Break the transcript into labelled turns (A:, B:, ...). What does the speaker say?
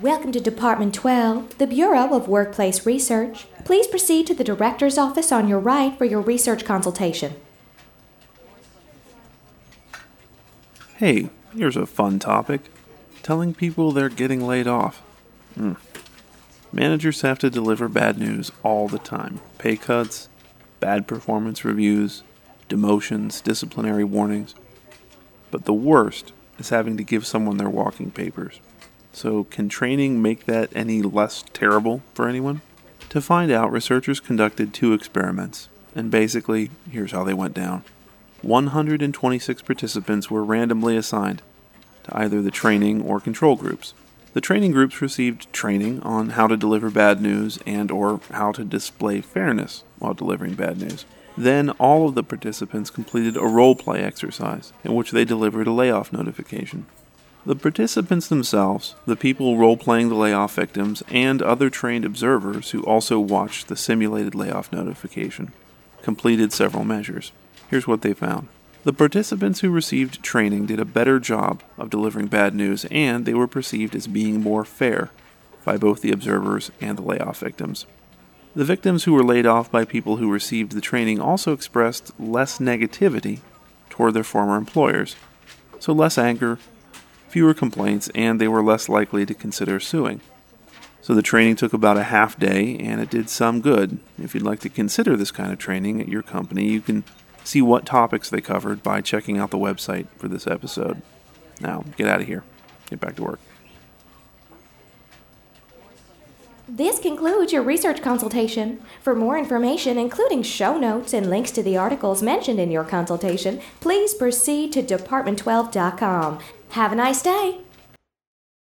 A: Welcome to Department 12, the Bureau of Workplace Research. Please proceed to the Director's office on your right for your research consultation.
B: Hey, here's a fun topic telling people they're getting laid off. Hmm. Managers have to deliver bad news all the time pay cuts, bad performance reviews, demotions, disciplinary warnings. But the worst is having to give someone their walking papers. So, can training make that any less terrible for anyone? To find out, researchers conducted two experiments, and basically, here's how they went down 126 participants were randomly assigned to either the training or control groups. The training groups received training on how to deliver bad news and or how to display fairness while delivering bad news. Then all of the participants completed a role play exercise in which they delivered a layoff notification. The participants themselves, the people role playing the layoff victims, and other trained observers who also watched the simulated layoff notification completed several measures. Here's what they found. The participants who received training did a better job of delivering bad news, and they were perceived as being more fair by both the observers and the layoff victims. The victims who were laid off by people who received the training also expressed less negativity toward their former employers, so less anger, fewer complaints, and they were less likely to consider suing. So the training took about a half day and it did some good. If you'd like to consider this kind of training at your company, you can see what topics they covered by checking out the website for this episode. Now, get out of here. Get back to work.
A: This concludes your research consultation. For more information, including show notes and links to the articles mentioned in your consultation, please proceed to department12.com. Have a nice day.